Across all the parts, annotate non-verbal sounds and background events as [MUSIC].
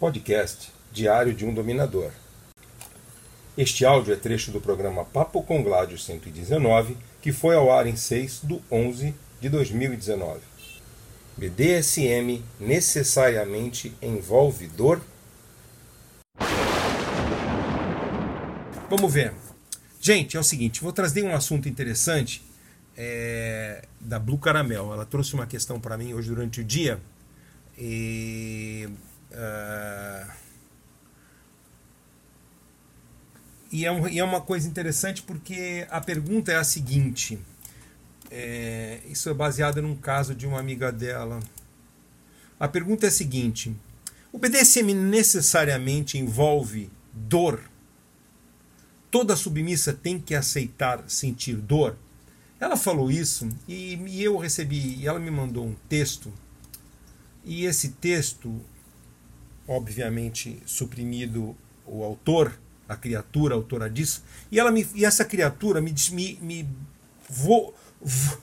podcast Diário de um Dominador. Este áudio é trecho do programa Papo com Gládio 119, que foi ao ar em 6 de 11 de 2019. BDSM necessariamente envolve dor? Vamos ver. Gente, é o seguinte, vou trazer um assunto interessante é, da Blue Caramel. Ela trouxe uma questão para mim hoje durante o dia. E, uh, e, é um, e, é uma coisa interessante porque a pergunta é a seguinte: é, isso é baseado num caso de uma amiga dela. A pergunta é a seguinte: o BDSM necessariamente envolve dor? Toda submissa tem que aceitar sentir dor? Ela falou isso e, e eu recebi, ela me mandou um texto, e esse texto, obviamente suprimido o autor, a criatura, a autora disso, e, ela me, e essa criatura me, me, me vou, vou,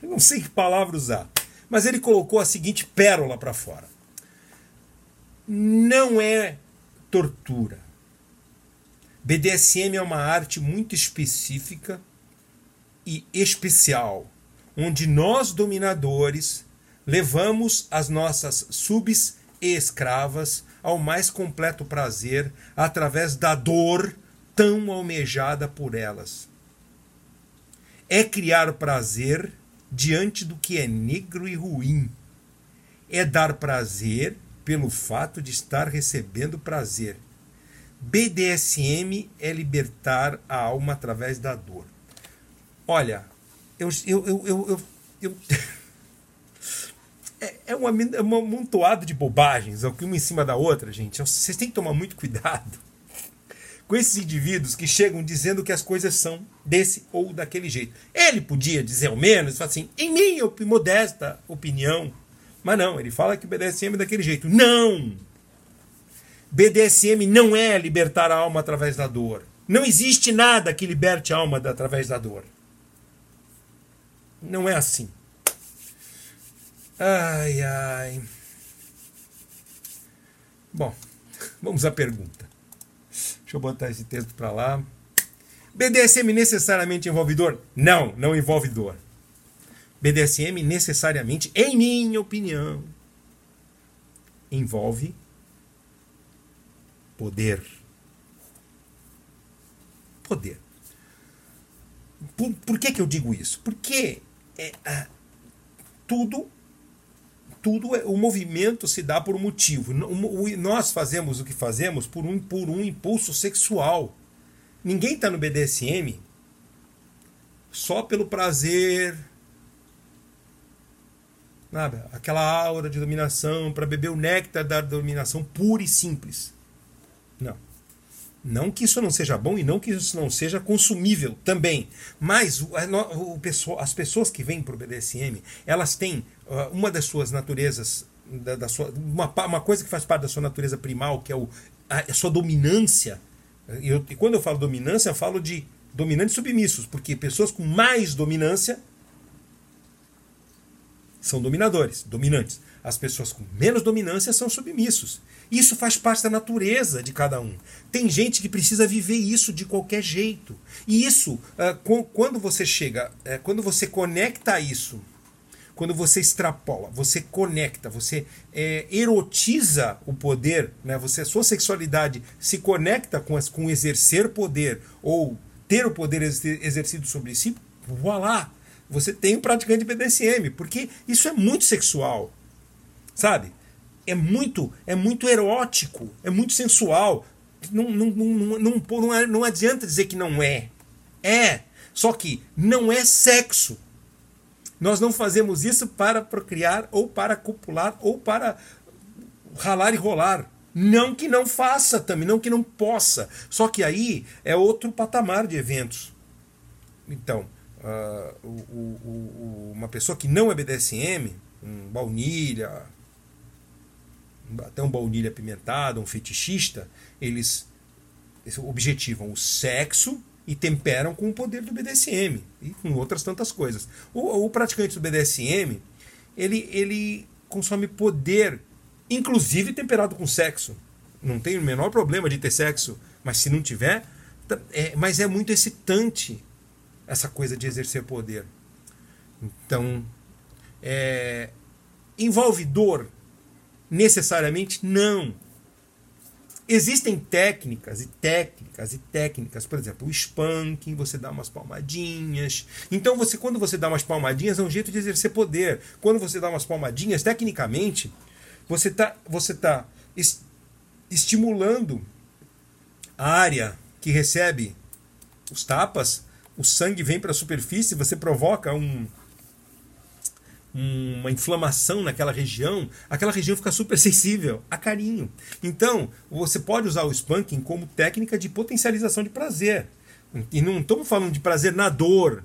[LAUGHS] não sei que palavra usar, mas ele colocou a seguinte pérola para fora. Não é tortura. BDSM é uma arte muito específica e especial, onde nós dominadores levamos as nossas subs e escravas ao mais completo prazer através da dor tão almejada por elas. É criar prazer diante do que é negro e ruim. É dar prazer pelo fato de estar recebendo prazer. BDSM é libertar a alma através da dor. Olha, eu. eu, eu, eu, eu, eu [LAUGHS] é, é, uma, é um amontoado de bobagens, uma em cima da outra, gente. Vocês têm que tomar muito cuidado [LAUGHS] com esses indivíduos que chegam dizendo que as coisas são desse ou daquele jeito. Ele podia dizer ao menos, assim, em minha modesta opinião. Mas não, ele fala que o BDSM é daquele jeito. Não! BDSM não é libertar a alma através da dor. Não existe nada que liberte a alma através da dor. Não é assim. Ai, ai. Bom, vamos à pergunta. Deixa eu botar esse texto para lá. BDSM necessariamente envolve dor? Não, não envolve dor. BDSM necessariamente, em minha opinião, envolve poder. Poder. Por, por que, que eu digo isso? Porque é, é, tudo tudo é, o movimento se dá por um motivo. Nós fazemos o que fazemos por um, por um impulso sexual. Ninguém está no BDSM só pelo prazer, nada, aquela aura de dominação para beber o néctar da dominação pura e simples. Não. Não que isso não seja bom e não que isso não seja consumível também. Mas o, o, o, as pessoas que vêm para o BDSM, elas têm uh, uma das suas naturezas, da, da sua, uma, uma, coisa que faz parte da sua natureza primal, que é a, a sua dominância. Eu, e quando eu falo dominância, eu falo de dominantes submissos, porque pessoas com mais dominância são dominadores, dominantes. As pessoas com menos dominância são submissos. Isso faz parte da natureza de cada um. Tem gente que precisa viver isso de qualquer jeito. E isso, uh, quando você chega, uh, quando você conecta isso, quando você extrapola, você conecta, você é, erotiza o poder, né? você, a sua sexualidade se conecta com, as, com exercer poder ou ter o poder exercido sobre si, voilá, você tem um praticante de BDSM, porque isso é muito sexual, sabe? é muito é muito erótico, é muito sensual. Não, não, não, não, não, não adianta dizer que não é. É. Só que não é sexo. Nós não fazemos isso para procriar, ou para copular, ou para ralar e rolar. Não que não faça também, não que não possa. Só que aí é outro patamar de eventos. Então, uh, o, o, o, uma pessoa que não é BDSM, um baunilha, até um baunilha apimentado, um fetichista, eles, objetivam o sexo e temperam com o poder do BDSM e com outras tantas coisas. O, o praticante do BDSM, ele, ele consome poder inclusive temperado com sexo. Não tem o menor problema de ter sexo, mas se não tiver, é, mas é muito excitante essa coisa de exercer poder. Então, é, envolve dor necessariamente? Não. Existem técnicas e técnicas e técnicas, por exemplo, o spanking, você dá umas palmadinhas. Então, você quando você dá umas palmadinhas é um jeito de exercer poder. Quando você dá umas palmadinhas, tecnicamente, você está você tá estimulando a área que recebe os tapas, o sangue vem para a superfície, você provoca um, uma inflamação naquela região, aquela região fica super sensível a carinho. Então, você pode usar o spanking como técnica de potencialização de prazer. E não estamos falando de prazer na dor,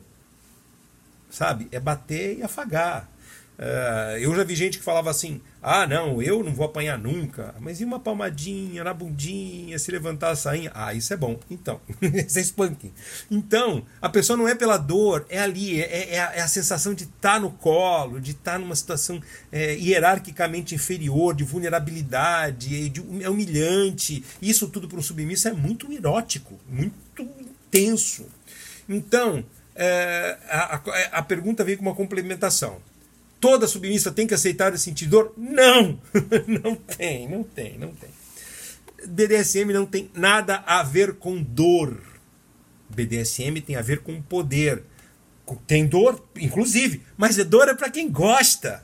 sabe? É bater e afagar. Uh, eu já vi gente que falava assim: ah, não, eu não vou apanhar nunca. Mas e uma palmadinha na bundinha, se levantar a sainha? Ah, isso é bom. Então, [LAUGHS] isso é spanking. Então, a pessoa não é pela dor, é ali, é, é, a, é a, sensação de estar tá no colo, de estar tá numa situação é, hierarquicamente inferior, de vulnerabilidade, de, é humilhante. Isso tudo para um submisso é muito erótico, muito intenso. Então, é, a, a, a pergunta vem com uma complementação toda submissa tem que aceitar e sentir dor? Não! [LAUGHS] não tem, não tem, não tem. BDSM não tem nada a ver com dor. BDSM tem a ver com poder. Tem dor, inclusive, mas a dor é para quem gosta.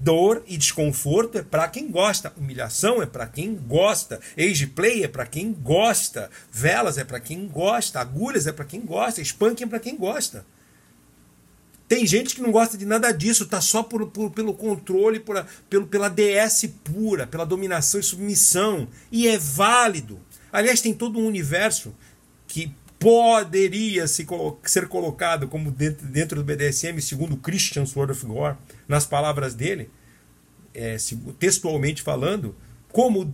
Dor e desconforto é para quem gosta. Humilhação é para quem gosta. Age play é para quem gosta. Velas é para quem gosta. Agulhas é para quem gosta. Spanking é para quem gosta. Tem gente que não gosta de nada disso, tá só por, por, pelo controle, por, pelo, pela DS pura, pela dominação e submissão. E é válido. Aliás, tem todo um universo que poderia se, ser colocado como dentro, dentro do BDSM, segundo Christian Sword of Gore, nas palavras dele, é, textualmente falando, como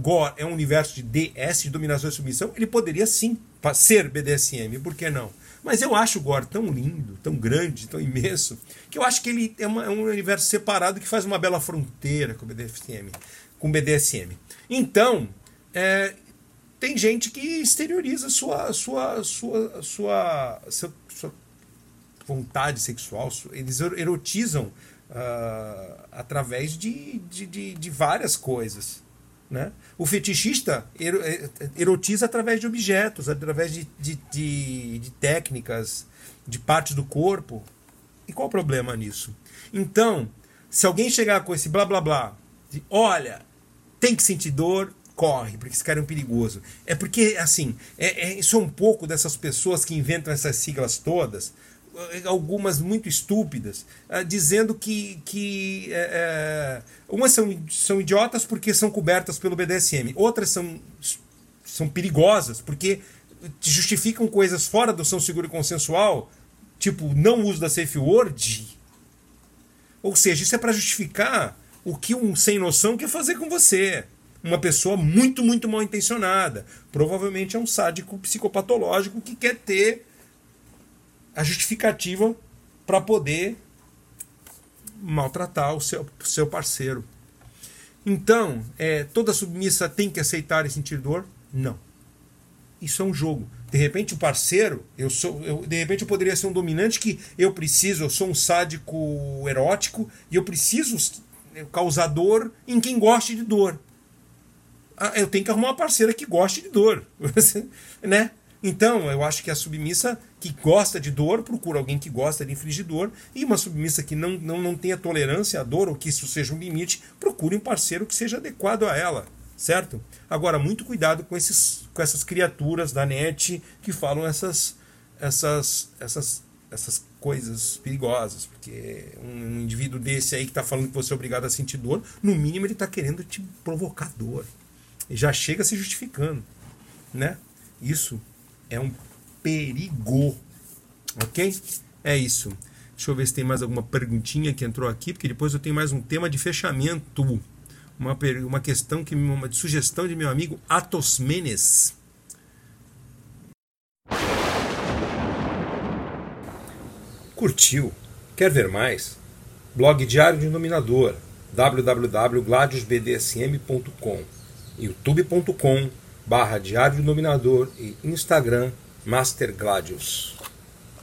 Gore é um universo de DS, de dominação e submissão, ele poderia sim ser BDSM, por que não? Mas eu acho o Gore tão lindo, tão grande, tão imenso, que eu acho que ele é, uma, é um universo separado que faz uma bela fronteira com o BDSM. Com o BDSM. Então, é, tem gente que exterioriza sua, sua, sua, sua, sua, sua vontade sexual, eles erotizam uh, através de, de, de, de várias coisas. Né? O fetichista é, erotiza através de objetos, através de, de, de, de técnicas, de partes do corpo. E qual o problema nisso? Então, se alguém chegar com esse blá blá blá, de olha, tem que sentir dor, corre, porque esse cara é um perigoso. É porque, assim, é, é, são um pouco dessas pessoas que inventam essas siglas todas algumas muito estúpidas, uh, dizendo que, que uh, umas são, são idiotas porque são cobertas pelo BDSM, outras são, são perigosas porque justificam coisas fora do são seguro e consensual, tipo não uso da safe word. Ou seja, isso é para justificar o que um sem noção quer fazer com você. Uma pessoa muito, muito mal intencionada. Provavelmente é um sádico psicopatológico que quer ter a justificativa para poder maltratar o seu, seu parceiro. Então, é, toda submissa tem que aceitar e sentir dor? Não. Isso é um jogo. De repente o parceiro, eu sou, eu, de repente eu poderia ser um dominante que eu preciso, eu sou um sádico erótico e eu preciso causar dor em quem goste de dor. Ah, eu tenho que arrumar uma parceira que goste de dor, [LAUGHS] né? Então, eu acho que a submissa que gosta de dor procura alguém que gosta de infligir dor, e uma submissa que não, não, não tenha tolerância à dor ou que isso seja um limite, procure um parceiro que seja adequado a ela, certo? Agora, muito cuidado com, esses, com essas criaturas da net que falam essas, essas, essas, essas coisas perigosas, porque um indivíduo desse aí que está falando que você é obrigado a sentir dor, no mínimo ele está querendo te provocar dor. E já chega se justificando, né? Isso é um perigo. Ok? É isso. Deixa eu ver se tem mais alguma perguntinha que entrou aqui, porque depois eu tenho mais um tema de fechamento. Uma, uma questão que uma de sugestão de meu amigo Atos Menes. Curtiu? Quer ver mais? Blog Diário de Dominador. www.gladiusbdsm.com, youtube.com barra Diário do Dominador e Instagram Master Gladius.